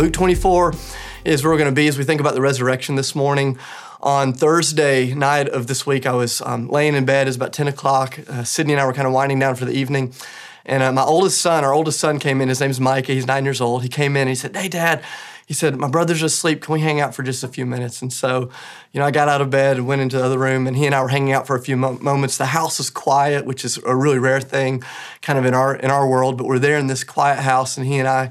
Luke 24 is where we're going to be as we think about the resurrection this morning. On Thursday night of this week, I was um, laying in bed. It was about 10 o'clock. Uh, Sydney and I were kind of winding down for the evening. And uh, my oldest son, our oldest son, came in. His name's Micah. He's nine years old. He came in and he said, Hey, Dad, he said, My brother's asleep. Can we hang out for just a few minutes? And so, you know, I got out of bed and went into the other room, and he and I were hanging out for a few mo- moments. The house was quiet, which is a really rare thing kind of in our in our world, but we're there in this quiet house, and he and I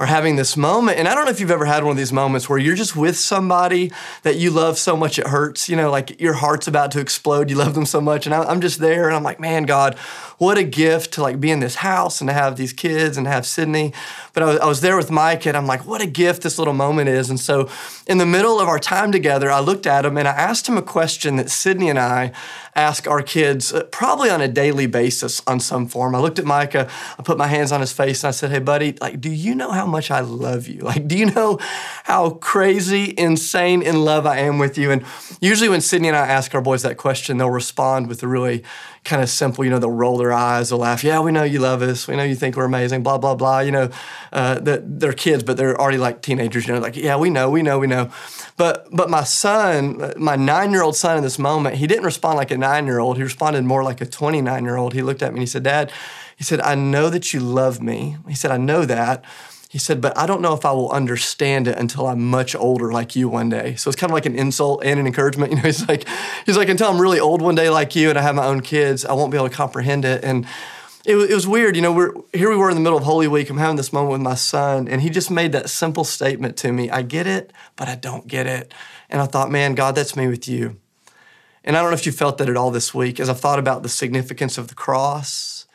are having this moment. And I don't know if you've ever had one of these moments where you're just with somebody that you love so much it hurts. You know, like your heart's about to explode. You love them so much. And I'm just there and I'm like, man, God, what a gift to like be in this house and to have these kids and have Sydney. But I was, I was there with Mike and I'm like, what a gift this little moment is. And so in the middle of our time together, I looked at him and I asked him a question that Sydney and I ask our kids uh, probably on a daily basis on some form. I looked at Micah, I put my hands on his face and I said, hey, buddy, like, do you know how much I love you? Like, do you know how crazy, insane in love I am with you? And usually when Sydney and I ask our boys that question, they'll respond with a really kind of simple, you know, they'll roll their eyes, they'll laugh. Yeah, we know you love us. We know you think we're amazing, blah, blah, blah. You know, uh, that they're kids, but they're already like teenagers, you know, like, yeah, we know, we know, we know. But, but my son, my nine year old son in this moment, he didn't respond like a nine year old. He responded more like a 29 year old. He looked at me and he said, Dad, he said, I know that you love me. He said, I know that. He said, but I don't know if I will understand it until I'm much older like you one day. So it's kind of like an insult and an encouragement. You know, he's like, he's like, until I'm really old one day like you and I have my own kids, I won't be able to comprehend it. And it, it was weird. You know, we're here we were in the middle of Holy Week. I'm having this moment with my son, and he just made that simple statement to me. I get it, but I don't get it. And I thought, man, God, that's me with you. And I don't know if you felt that at all this week as I've thought about the significance of the cross,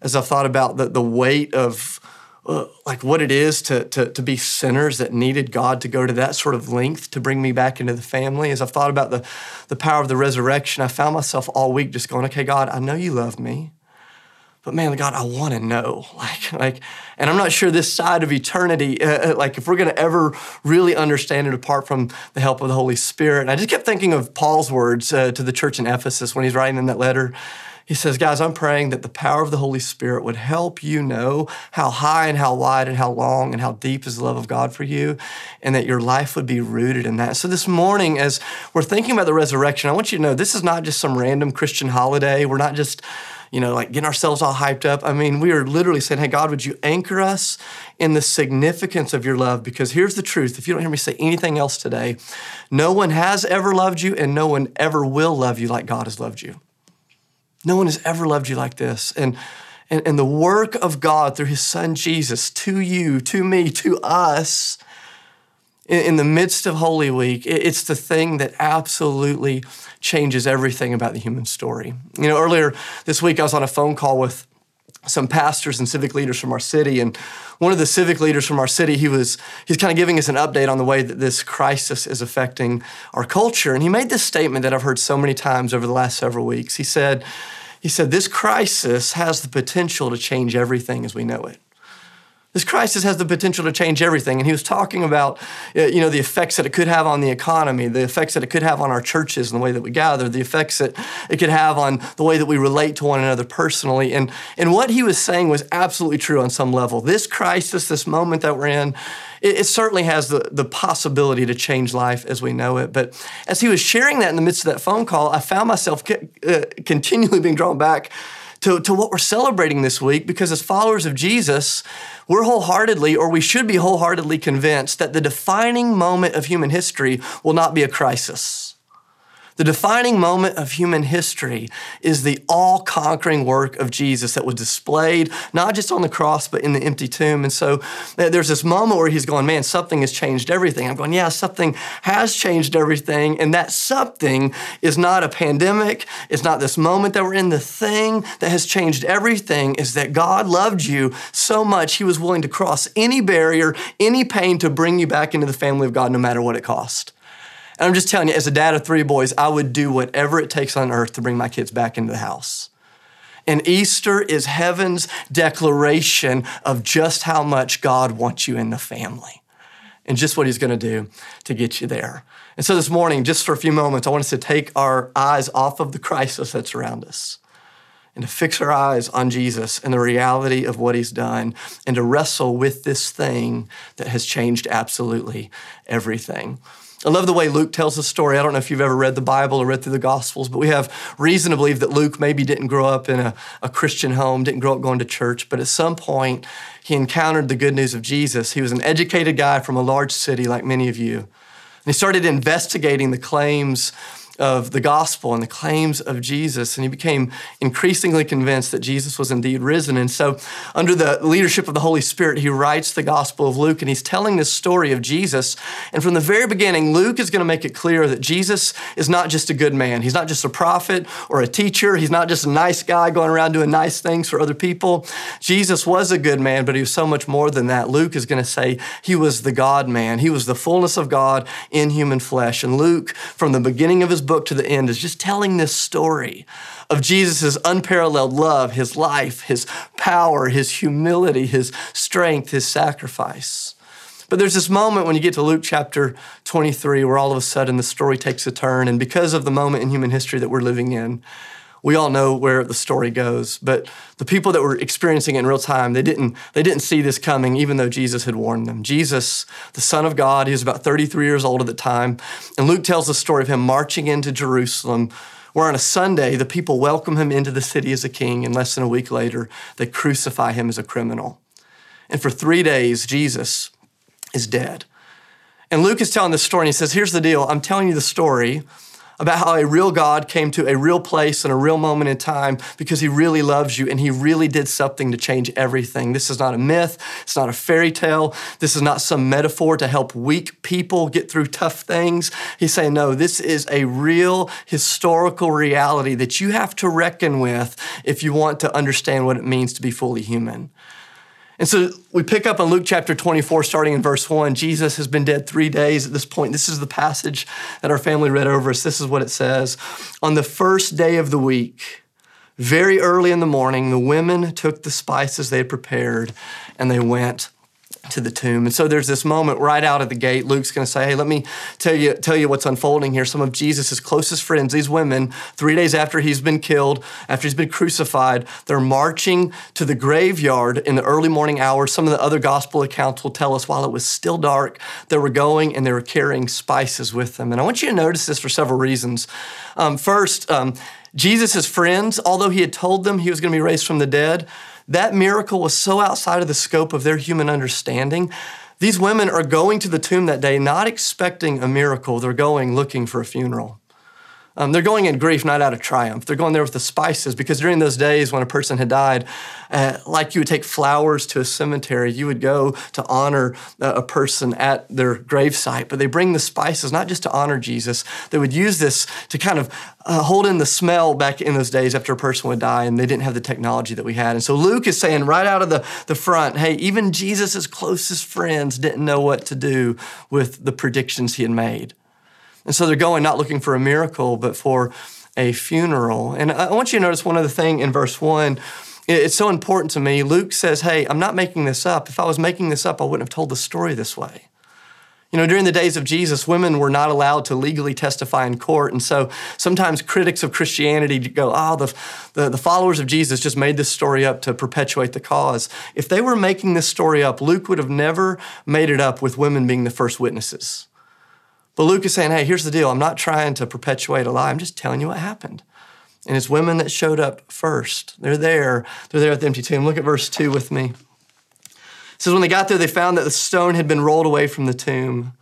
as I've thought about the, the weight of like what it is to, to, to be sinners that needed God to go to that sort of length to bring me back into the family. As I've thought about the, the power of the resurrection, I found myself all week just going, okay, God, I know you love me. But man, God, I want to know, like, like, and I'm not sure this side of eternity, uh, uh like, if we're going to ever really understand it apart from the help of the Holy Spirit. And I just kept thinking of Paul's words uh, to the church in Ephesus when he's writing in that letter. He says, Guys, I'm praying that the power of the Holy Spirit would help you know how high and how wide and how long and how deep is the love of God for you, and that your life would be rooted in that. So, this morning, as we're thinking about the resurrection, I want you to know this is not just some random Christian holiday. We're not just you know, like getting ourselves all hyped up. I mean, we are literally saying, hey, God, would you anchor us in the significance of your love? Because here's the truth if you don't hear me say anything else today, no one has ever loved you, and no one ever will love you like God has loved you. No one has ever loved you like this. And, and, and the work of God through his son Jesus to you, to me, to us, in, in the midst of Holy Week, it, it's the thing that absolutely changes everything about the human story. You know, earlier this week, I was on a phone call with some pastors and civic leaders from our city. And one of the civic leaders from our city he was he's kind of giving us an update on the way that this crisis is affecting our culture. And he made this statement that i've heard so many times over the last several weeks. He said he said this crisis has the potential to change everything as we know it this crisis has the potential to change everything. And he was talking about, uh, you know, the effects that it could have on the economy, the effects that it could have on our churches and the way that we gather, the effects that it could have on the way that we relate to one another personally. And, and what he was saying was absolutely true on some level. This crisis, this moment that we're in, it, it certainly has the, the possibility to change life as we know it. But as he was sharing that in the midst of that phone call, I found myself uh, continually being drawn back to, to what we're celebrating this week because as followers of Jesus, we're wholeheartedly, or we should be wholeheartedly convinced that the defining moment of human history will not be a crisis. The defining moment of human history is the all conquering work of Jesus that was displayed not just on the cross, but in the empty tomb. And so uh, there's this moment where he's going, Man, something has changed everything. I'm going, Yeah, something has changed everything. And that something is not a pandemic, it's not this moment that we're in. The thing that has changed everything is that God loved you so much, he was willing to cross any barrier, any pain to bring you back into the family of God, no matter what it cost. And I'm just telling you, as a dad of three boys, I would do whatever it takes on earth to bring my kids back into the house. And Easter is heaven's declaration of just how much God wants you in the family and just what he's going to do to get you there. And so this morning, just for a few moments, I want us to take our eyes off of the crisis that's around us and to fix our eyes on Jesus and the reality of what he's done and to wrestle with this thing that has changed absolutely everything. I love the way Luke tells the story. I don't know if you've ever read the Bible or read through the Gospels, but we have reason to believe that Luke maybe didn't grow up in a, a, Christian home, didn't grow up going to church, but at some point he encountered the good news of Jesus. He was an educated guy from a large city like many of you. And he started investigating the claims of the gospel and the claims of Jesus. And he became increasingly convinced that Jesus was indeed risen. And so, under the leadership of the Holy Spirit, he writes the Gospel of Luke and he's telling this story of Jesus. And from the very beginning, Luke is going to make it clear that Jesus is not just a good man. He's not just a prophet or a teacher. He's not just a nice guy going around doing nice things for other people. Jesus was a good man, but he was so much more than that. Luke is going to say he was the God man, he was the fullness of God in human flesh. And Luke, from the beginning of his book to the end is just telling this story of Jesus' unparalleled love, his life, his power, his humility, his strength, his sacrifice. But there's this moment when you get to Luke chapter 23 where all of a sudden the story takes a turn. And because of the moment in human history that we're living in, we all know where the story goes. But the people that were experiencing it in real time, they didn't, they didn't see this coming, even though Jesus had warned them. Jesus, the Son of God, he was about 33 years old at the time. And Luke tells the story of him marching into Jerusalem, where on a Sunday, the people welcome him into the city as a king, and less than a week later, they crucify him as a criminal. And for three days, Jesus is dead. And Luke is telling this story, and he says, Here's the deal I'm telling you the story about how a real God came to a real place and a real moment in time because he really loves you and he really did something to change everything. This is not a myth, it's not a fairy tale, this is not some metaphor to help weak people get through tough things. He's saying, no, this is a real historical reality that you have to reckon with if you want to understand what it means to be fully human. And so we pick up in Luke chapter 24, starting in verse 1. Jesus has been dead three days at this point. This is the passage that our family read over us. This is what it says. On the first day of the week, very early in the morning, the women took the spices they had prepared and they went to the tomb. And so there's this moment right out of the gate. Luke's going to say, "Hey, let me tell you tell you what's unfolding here. Some of Jesus' closest friends, these women, 3 days after he's been killed, after he's been crucified, they're marching to the graveyard in the early morning hours. Some of the other gospel accounts will tell us while it was still dark, they were going and they were carrying spices with them. And I want you to notice this for several reasons. Um, first, um, Jesus' friends, although he had told them he was going to be raised from the dead, that miracle was so outside of the scope of their human understanding. These women are going to the tomb that day not expecting a miracle, they're going looking for a funeral. Um, they're going in grief, not out of triumph. They're going there with the spices because during those days when a person had died, uh, like you would take flowers to a cemetery, you would go to honor uh, a person at their gravesite. But they bring the spices not just to honor Jesus, they would use this to kind of uh, hold in the smell back in those days after a person would die, and they didn't have the technology that we had. And so Luke is saying right out of the, the front hey, even Jesus' closest friends didn't know what to do with the predictions he had made. And so they're going not looking for a miracle, but for a funeral. And I want you to notice one other thing in verse 1. It's so important to me. Luke says, Hey, I'm not making this up. If I was making this up, I wouldn't have told the story this way. You know, during the days of Jesus, women were not allowed to legally testify in court. And so sometimes critics of Christianity go, oh, the, the, the, followers of Jesus just made this story up to perpetuate the cause. If they were making this story up, Luke would have never made it up with women being the first witnesses. But Luke is saying, hey, here's the deal. I'm not trying to perpetuate a lie. I'm just telling you what happened. And it's women that showed up first. They're there. They're there at the empty tomb. Look at verse 2 with me. It says, When they got there, they found that the stone had been rolled away from the tomb.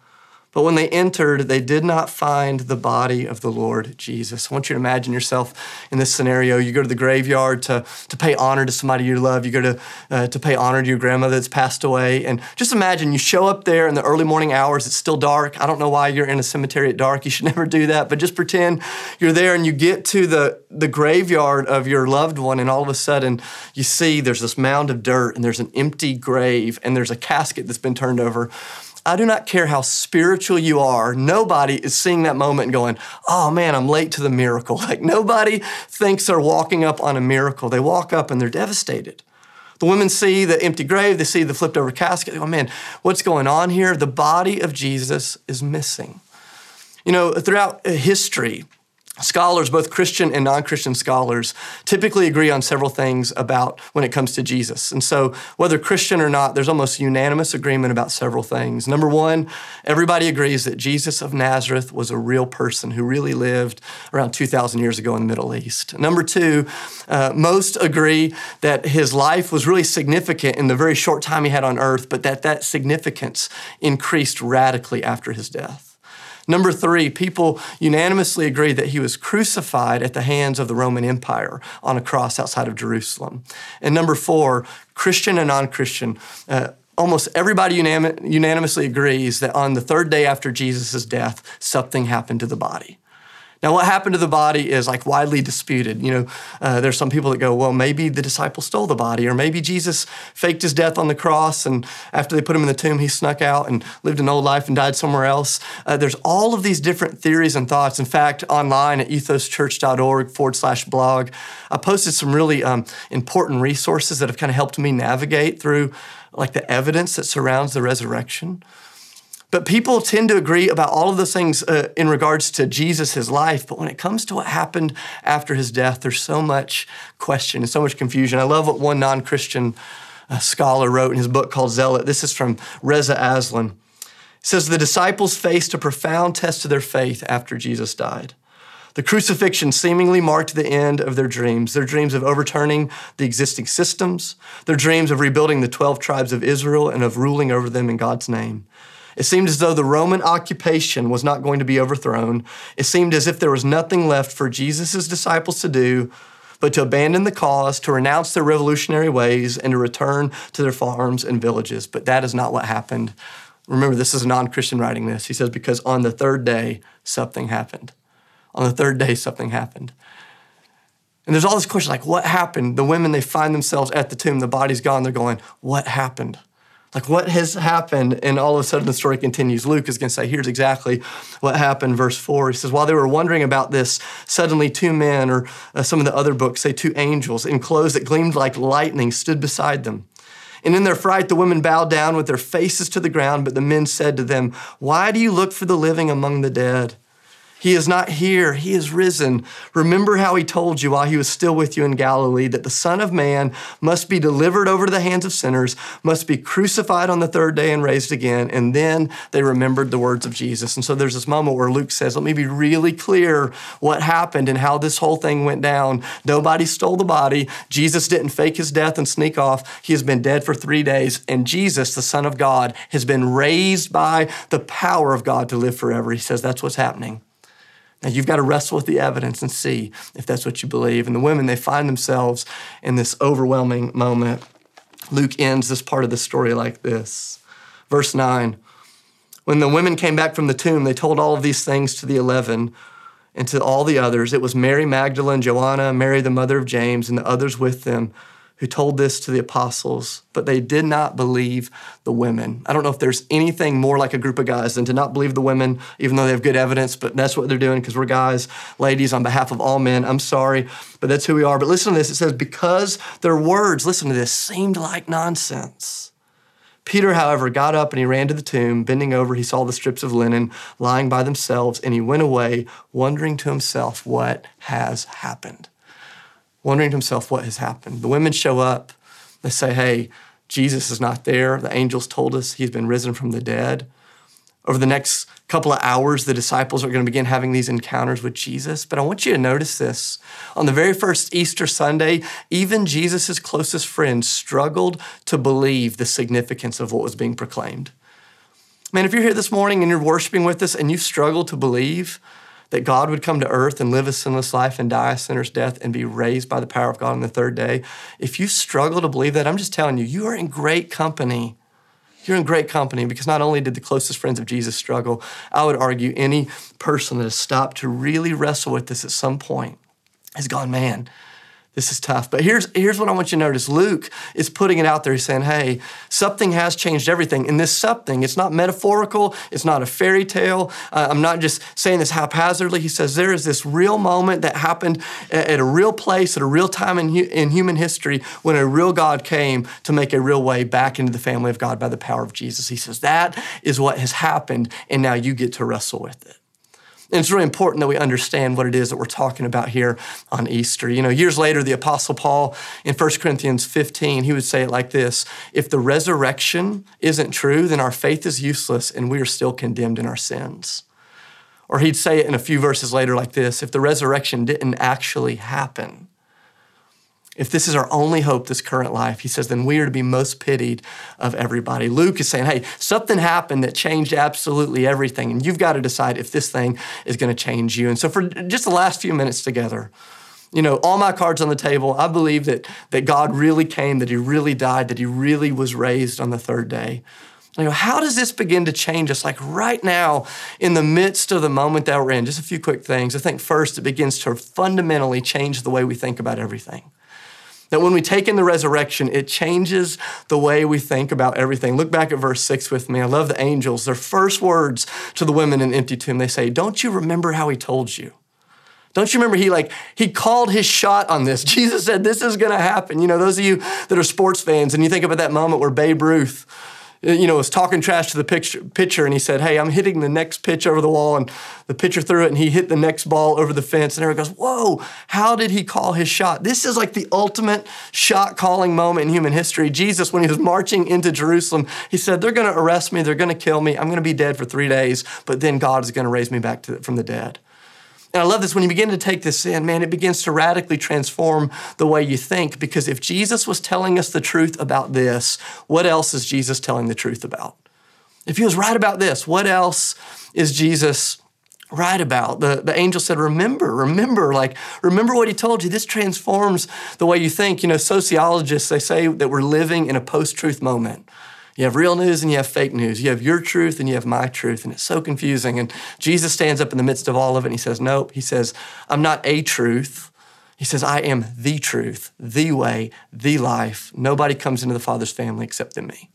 But when they entered, they did not find the body of the Lord Jesus. I want you to imagine yourself in this scenario. You go to the graveyard to, to pay honor to somebody you love. You go to, uh, to pay honor to your grandmother that's passed away. And just imagine you show up there in the early morning hours. It's still dark. I don't know why you're in a cemetery at dark. You should never do that. But just pretend you're there and you get to the, the graveyard of your loved one. And all of a sudden, you see there's this mound of dirt and there's an empty grave and there's a casket that's been turned over. I do not care how spiritual you are. Nobody is seeing that moment and going, oh man, I'm late to the miracle. Like nobody thinks they're walking up on a miracle. They walk up and they're devastated. The women see the empty grave, they see the flipped over casket. They go, man, what's going on here? The body of Jesus is missing. You know, throughout history, Scholars, both Christian and non Christian scholars, typically agree on several things about when it comes to Jesus. And so, whether Christian or not, there's almost unanimous agreement about several things. Number one, everybody agrees that Jesus of Nazareth was a real person who really lived around 2,000 years ago in the Middle East. Number two, uh, most agree that his life was really significant in the very short time he had on earth, but that that significance increased radically after his death. Number three, people unanimously agree that he was crucified at the hands of the Roman Empire on a cross outside of Jerusalem. And number four, Christian and non Christian, uh, almost everybody unanimously agrees that on the third day after Jesus' death, something happened to the body. Now, what happened to the body is like widely disputed. You know, uh, there's some people that go, well, maybe the disciples stole the body, or maybe Jesus faked his death on the cross, and after they put him in the tomb, he snuck out and lived an old life and died somewhere else. Uh, there's all of these different theories and thoughts. In fact, online at ethoschurch.org forward slash blog, I posted some really um, important resources that have kind of helped me navigate through like the evidence that surrounds the resurrection. But people tend to agree about all of those things uh, in regards to Jesus, his life. But when it comes to what happened after his death, there's so much question and so much confusion. I love what one non Christian uh, scholar wrote in his book called Zealot. This is from Reza Aslan. He says, The disciples faced a profound test of their faith after Jesus died. The crucifixion seemingly marked the end of their dreams, their dreams of overturning the existing systems, their dreams of rebuilding the 12 tribes of Israel and of ruling over them in God's name. It seemed as though the Roman occupation was not going to be overthrown. It seemed as if there was nothing left for Jesus' disciples to do but to abandon the cause, to renounce their revolutionary ways, and to return to their farms and villages. But that is not what happened. Remember, this is a non Christian writing this. He says, because on the third day, something happened. On the third day, something happened. And there's all this question like, what happened? The women, they find themselves at the tomb, the body's gone. They're going, what happened? Like, what has happened? And all of a sudden, the story continues. Luke is going to say, here's exactly what happened. Verse 4 he says, While they were wondering about this, suddenly two men, or uh, some of the other books say two angels, in clothes that gleamed like lightning, stood beside them. And in their fright, the women bowed down with their faces to the ground, but the men said to them, Why do you look for the living among the dead? He is not here. He is risen. Remember how he told you while he was still with you in Galilee that the Son of Man must be delivered over to the hands of sinners, must be crucified on the third day and raised again. And then they remembered the words of Jesus. And so there's this moment where Luke says, Let me be really clear what happened and how this whole thing went down. Nobody stole the body. Jesus didn't fake his death and sneak off. He has been dead for three days. And Jesus, the Son of God, has been raised by the power of God to live forever. He says, That's what's happening. Now you've got to wrestle with the evidence and see if that's what you believe. And the women, they find themselves in this overwhelming moment. Luke ends this part of the story like this. Verse 9 When the women came back from the tomb, they told all of these things to the eleven and to all the others. It was Mary Magdalene, Joanna, Mary, the mother of James, and the others with them who told this to the apostles, but they did not believe the women. I don't know if there's anything more like a group of guys than to not believe the women, even though they have good evidence, but that's what they're doing because we're guys, ladies, on behalf of all men. I'm sorry, but that's who we are. But listen to this it says, because their words, listen to this, seemed like nonsense. Peter, however, got up and he ran to the tomb. Bending over, he saw the strips of linen lying by themselves, and he went away, wondering to himself what has happened wondering to himself what has happened. The women show up. They say, Hey, Jesus is not there. The angels told us he's been risen from the dead. Over the next couple of hours, the disciples are going to begin having these encounters with Jesus. But I want you to notice this. On the very first Easter Sunday, even Jesus' closest friends struggled to believe the significance of what was being proclaimed. Man, if you're here this morning and you're worshiping with us and you struggle to believe, that God would come to earth and live a sinless life and die a sinner's death and be raised by the power of God on the third day, if you struggle to believe that, I'm just telling you, you are in great company. You're in great company because not only did the closest friends of Jesus struggle, I would argue any person that has stopped to really wrestle with this at some point has gone, man, this is tough. But here's, here's what I want you to notice Luke is putting it out there. He's saying, hey, something has changed everything. And this something, it's not metaphorical, it's not a fairy tale. Uh, I'm not just saying this haphazardly. He says, there is this real moment that happened at a real place, at a real time in, in human history when a real God came to make a real way back into the family of God by the power of Jesus. He says, that is what has happened, and now you get to wrestle with it. And it's really important that we understand what it is that we're talking about here on Easter. You know, years later, the Apostle Paul in 1 Corinthians 15, he would say it like this If the resurrection isn't true, then our faith is useless and we are still condemned in our sins. Or he'd say it in a few verses later like this If the resurrection didn't actually happen, if this is our only hope, this current life, he says, then we are to be most pitied of everybody. Luke is saying, hey, something happened that changed absolutely everything, and you've got to decide if this thing is going to change you. And so, for just the last few minutes together, you know, all my cards on the table, I believe that, that God really came, that He really died, that He really was raised on the third day. You know, how does this begin to change us? Like right now, in the midst of the moment that we're in, just a few quick things. I think first, it begins to fundamentally change the way we think about everything. That when we take in the resurrection, it changes the way we think about everything. Look back at verse 6 with me. I love the angels. Their first words to the women in the empty tomb, they say, Don't you remember how he told you? Don't you remember he like he called his shot on this? Jesus said this is going to happen. You know, those of you that are sports fans and you think about that moment where Babe Ruth Uh, you know, was talking trash to the pitcher, and he said, "Hey, I'm hitting the next pitch over the wall," and the pitcher threw it, and he hit the next ball over the fence, and everyone goes, "Whoa! How did he call his shot?" This is like the ultimate shot calling moment in human history. Jesus, when he was marching into Jerusalem, he said, "They're going to arrest me, they're going to kill me, I'm going to be dead for three days, but then God is going to raise me back to, from the dead." And I love this when you begin to take this in, man, it begins to radically transform the way you think. Because if Jesus was telling us the truth about this, what else is Jesus telling the truth about? If he was right about this, what else is Jesus right about? The, the angel said, Remember, remember, like, remember what he told you. This transforms the way you think. You know, sociologists, they say that we're living in a post truth moment. You have real news and you have fake news. You have your truth and you have my truth. And it's so confusing. And Jesus stands up in the midst of all of it and he says, Nope. He says, I'm not a truth. He says, I am the truth, the way, the life. Nobody comes into the Father's family except in me.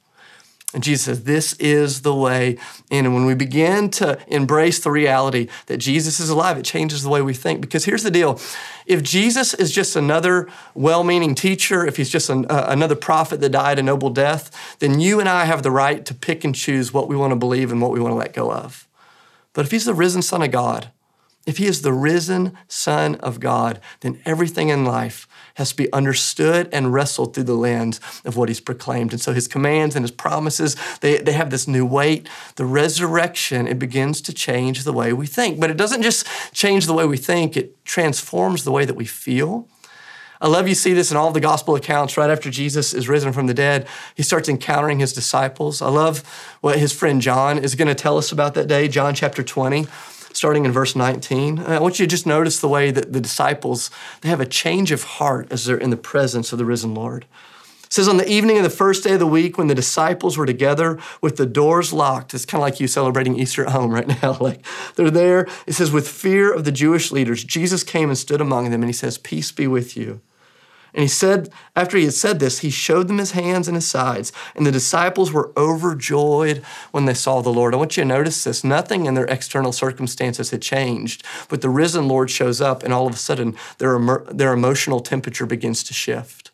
And Jesus says, This is the way. And when we begin to embrace the reality that Jesus is alive, it changes the way we think. Because here's the deal if Jesus is just another well meaning teacher, if he's just an, uh, another prophet that died a noble death, then you and I have the right to pick and choose what we want to believe and what we want to let go of. But if he's the risen Son of God, if he is the risen Son of God, then everything in life has to be understood and wrestled through the lens of what he's proclaimed. And so his commands and his promises, they, they have this new weight. The resurrection, it begins to change the way we think. But it doesn't just change the way we think, it transforms the way that we feel. I love you see this in all the gospel accounts right after Jesus is risen from the dead. He starts encountering his disciples. I love what his friend John is going to tell us about that day, John chapter 20 starting in verse 19. Uh, I want you to just notice the way that the disciples, they have a change of heart as they're in the presence of the risen Lord. It says on the evening of the first day of the week when the disciples were together with the doors locked, it's kind of like you celebrating Easter at home right now. like they're there. It says, with fear of the Jewish leaders, Jesus came and stood among them and he says, Peace be with you. And he said, after he had said this, he showed them his hands and his sides. And the disciples were overjoyed when they saw the Lord. I want you to notice this. Nothing in their external circumstances had changed, but the risen Lord shows up, and all of a sudden, their, their emotional temperature begins to shift.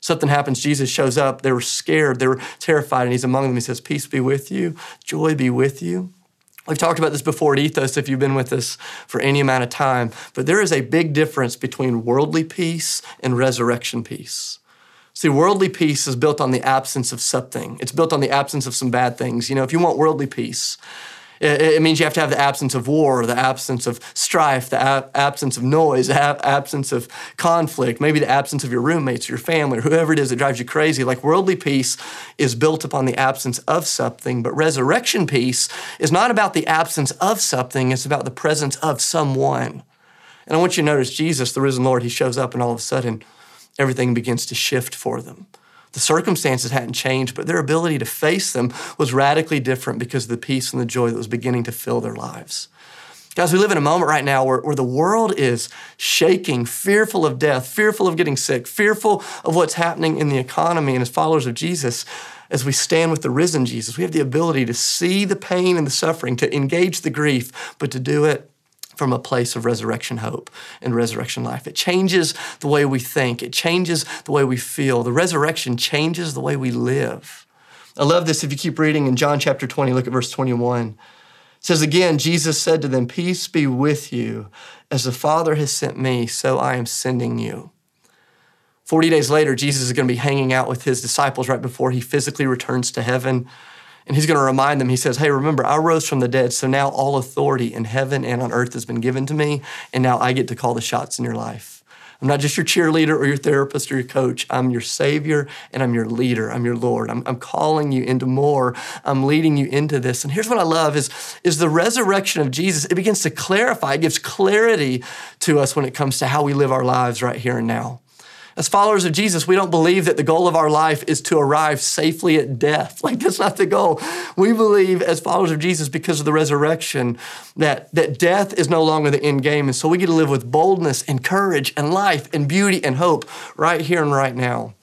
Something happens, Jesus shows up, they were scared, they were terrified, and he's among them. He says, Peace be with you, joy be with you. We've talked about this before at Ethos if you've been with us for any amount of time, but there is a big difference between worldly peace and resurrection peace. See, worldly peace is built on the absence of something. It's built on the absence of some bad things. You know, if you want worldly peace, it, means you have to have the absence of war, the absence of strife, the absence of noise, the absence of conflict, maybe the absence of your roommates, your family, or whoever it is that drives you crazy. Like worldly peace is built upon the absence of something, but resurrection peace is not about the absence of something, it's about the presence of someone. And I want you to notice Jesus, the risen Lord, he shows up and all of a sudden everything begins to shift for them. The circumstances hadn't changed, but their ability to face them was radically different because of the peace and the joy that was beginning to fill their lives. Guys, we live in a moment right now where, where the world is shaking, fearful of death, fearful of getting sick, fearful of what's happening in the economy. And as followers of Jesus, as we stand with the risen Jesus, we have the ability to see the pain and the suffering, to engage the grief, but to do it from a place of resurrection hope and resurrection life. It changes the way we think, it changes the way we feel. The resurrection changes the way we live. I love this if you keep reading in John chapter 20, look at verse 21. It says again, Jesus said to them, Peace be with you. As the Father has sent me, so I am sending you. 40 days later, Jesus is going to be hanging out with his disciples right before he physically returns to heaven. And he's going to remind them, he says, Hey, remember, I rose from the dead, so now all authority in heaven and on earth has been given to me, and now I get to call the shots in your life. I'm not just your cheerleader or your therapist or your coach. I'm your Savior and I'm your leader. I'm your Lord. I'm, I'm calling you into more. I'm leading you into this. And here's what I love is, is the resurrection of Jesus. It begins to clarify, it gives clarity to us when it comes to how we live our lives right here and now. As followers of Jesus, we don't believe that the goal of our life is to arrive safely at death. Like that's not the goal. We believe as followers of Jesus because of the resurrection that, that death is no longer the end game. And so we get to live with boldness and courage and life and beauty and hope right here and right now.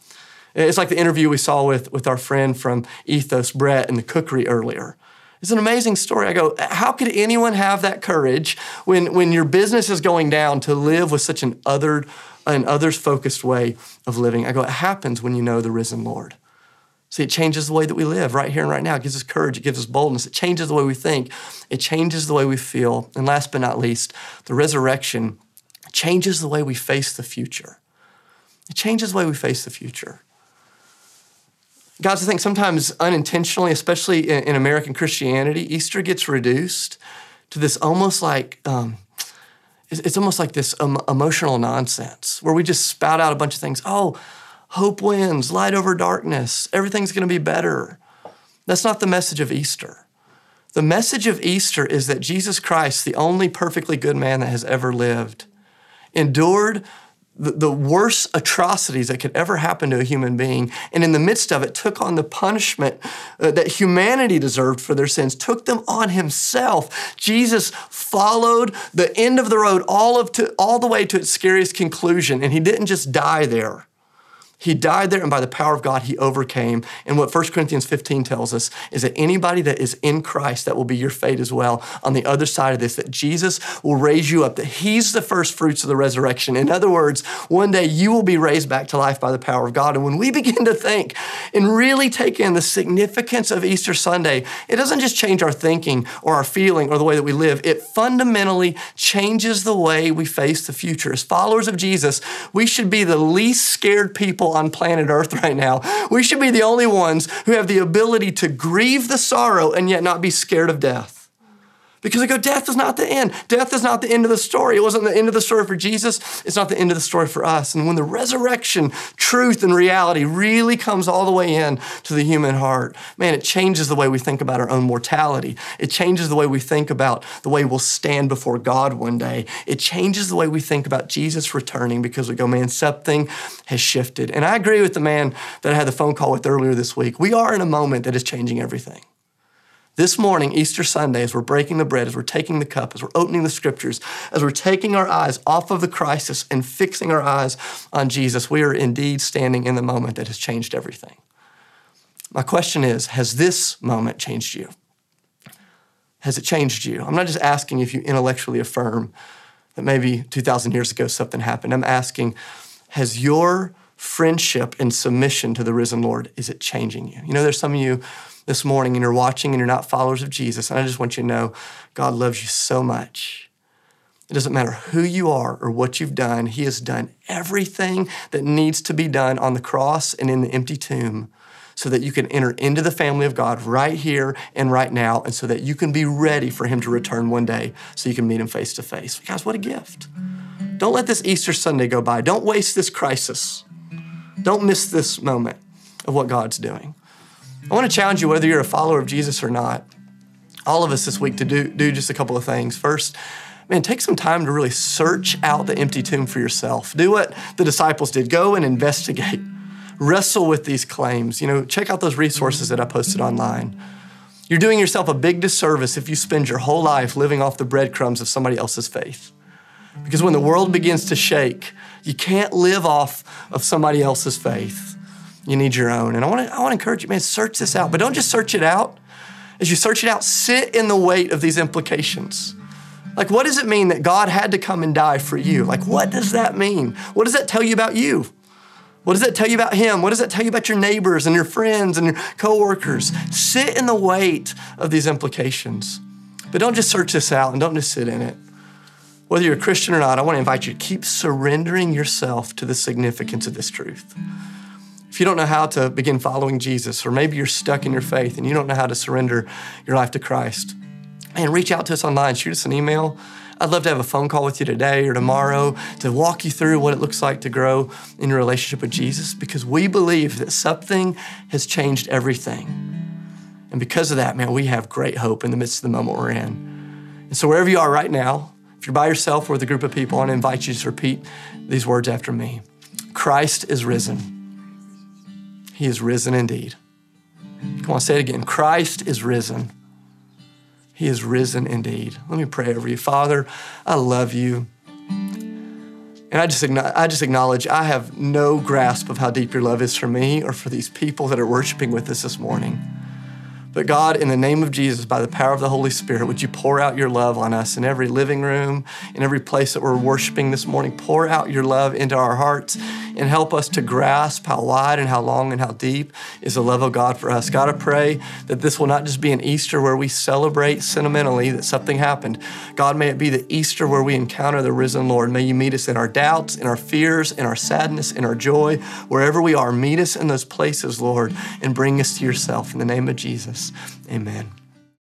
It's like the interview we saw with, with our friend from Ethos, Brett, in the cookery earlier. It's an amazing story. I go, how could anyone have that courage when, when your business is going down to live with such an othered an others focused way of living. I go, it happens when you know the risen Lord. See, it changes the way that we live right here and right now. It gives us courage, it gives us boldness, it changes the way we think, it changes the way we feel. And last but not least, the resurrection changes the way we face the future. It changes the way we face the future. Guys, I think sometimes unintentionally, especially in, in American Christianity, Easter gets reduced to this almost like um, it's almost like this um, emotional nonsense where we just spout out a bunch of things. Oh, hope wins, light over darkness, everything's going to be better. That's not the message of Easter. The message of Easter is that Jesus Christ, the only perfectly good man that has ever lived, endured the, the worst atrocities that could ever happen to a human being. And in the midst of it, took on the punishment uh, that humanity deserved for their sins, took them on himself. Jesus followed the end of the road all, of to, all the way to its scariest conclusion. And he didn't just die there. He died there, and by the power of God, he overcame. And what 1 Corinthians 15 tells us is that anybody that is in Christ, that will be your fate as well on the other side of this, that Jesus will raise you up, that he's the first fruits of the resurrection. In other words, one day you will be raised back to life by the power of God. And when we begin to think and really take in the significance of Easter Sunday, it doesn't just change our thinking or our feeling or the way that we live, it fundamentally changes the way we face the future. As followers of Jesus, we should be the least scared people on planet Earth right now. We should be the only ones who have the ability to grieve the sorrow and yet not be scared of death. Because I go, death is not the end. Death is not the end of the story. It wasn't the end of the story for Jesus. It's not the end of the story for us. And when the resurrection, truth, and reality really comes all the way in to the human heart, man, it changes the way we think about our own mortality. It changes the way we think about the way we'll stand before God one day. It changes the way we think about Jesus returning because we go, man, something has shifted. And I agree with the man that I had the phone call with earlier this week. We are in a moment that is changing everything. This morning, Easter Sunday, as we're breaking the bread, as we're taking the cup, as we're opening the scriptures, as we're taking our eyes off of the crisis and fixing our eyes on Jesus, we are indeed standing in the moment that has changed everything. My question is Has this moment changed you? Has it changed you? I'm not just asking if you intellectually affirm that maybe 2,000 years ago something happened. I'm asking, has your friendship and submission to the risen Lord, is it changing you? You know, there's some of you this morning and you're watching and you're not followers of Jesus, and I just want you to know God loves you so much. It doesn't matter who you are or what you've done, He has done everything that needs to be done on the cross and in the empty tomb so that you can enter into the family of God right here and right now, and so that you can be ready for Him to return one day so you can meet Him face to face. Guys, what a gift. Don't let this Easter Sunday go by. Don't waste this crisis. Don't miss this moment of what God's doing. I want to challenge you, whether you're a follower of Jesus or not, all of us this week to do, do just a couple of things. First, man, take some time to really search out the empty tomb for yourself. Do what the disciples did go and investigate, wrestle with these claims. You know, check out those resources that I posted online. You're doing yourself a big disservice if you spend your whole life living off the breadcrumbs of somebody else's faith. Because when the world begins to shake, you can't live off of somebody else's faith. You need your own. And I want to I want to encourage you, man, search this out. But don't just search it out. As you search it out, sit in the weight of these implications. Like, what does it mean that God had to come and die for you? Like, what does that mean? What does that tell you about you? What does that tell you about him? What does that tell you about your neighbors and your friends and your coworkers? Sit in the weight of these implications. But don't just search this out and don't just sit in it. Whether you're a Christian or not, I want to invite you to keep surrendering yourself to the significance of this truth. If you don't know how to begin following Jesus, or maybe you're stuck in your faith and you don't know how to surrender your life to Christ, and reach out to us online, shoot us an email. I'd love to have a phone call with you today or tomorrow to walk you through what it looks like to grow in your relationship with Jesus because we believe that something has changed everything. And because of that, man, we have great hope in the midst of the moment we're in. And so, wherever you are right now, if you're by yourself or with a group of people, I want to invite you to repeat these words after me Christ is risen. He is risen indeed. Come on, say it again. Christ is risen. He is risen indeed. Let me pray over you. Father, I love you. And I just, I just acknowledge I have no grasp of how deep your love is for me or for these people that are worshiping with us this morning. But God, in the name of Jesus, by the power of the Holy Spirit, would you pour out your love on us in every living room, in every place that we're worshiping this morning? Pour out your love into our hearts and help us to grasp how wide and how long and how deep is the love of God for us. God, I pray that this will not just be an Easter where we celebrate sentimentally that something happened. God, may it be the Easter where we encounter the risen Lord. May you meet us in our doubts, in our fears, in our sadness, in our joy, wherever we are. Meet us in those places, Lord, and bring us to yourself in the name of Jesus. Amen.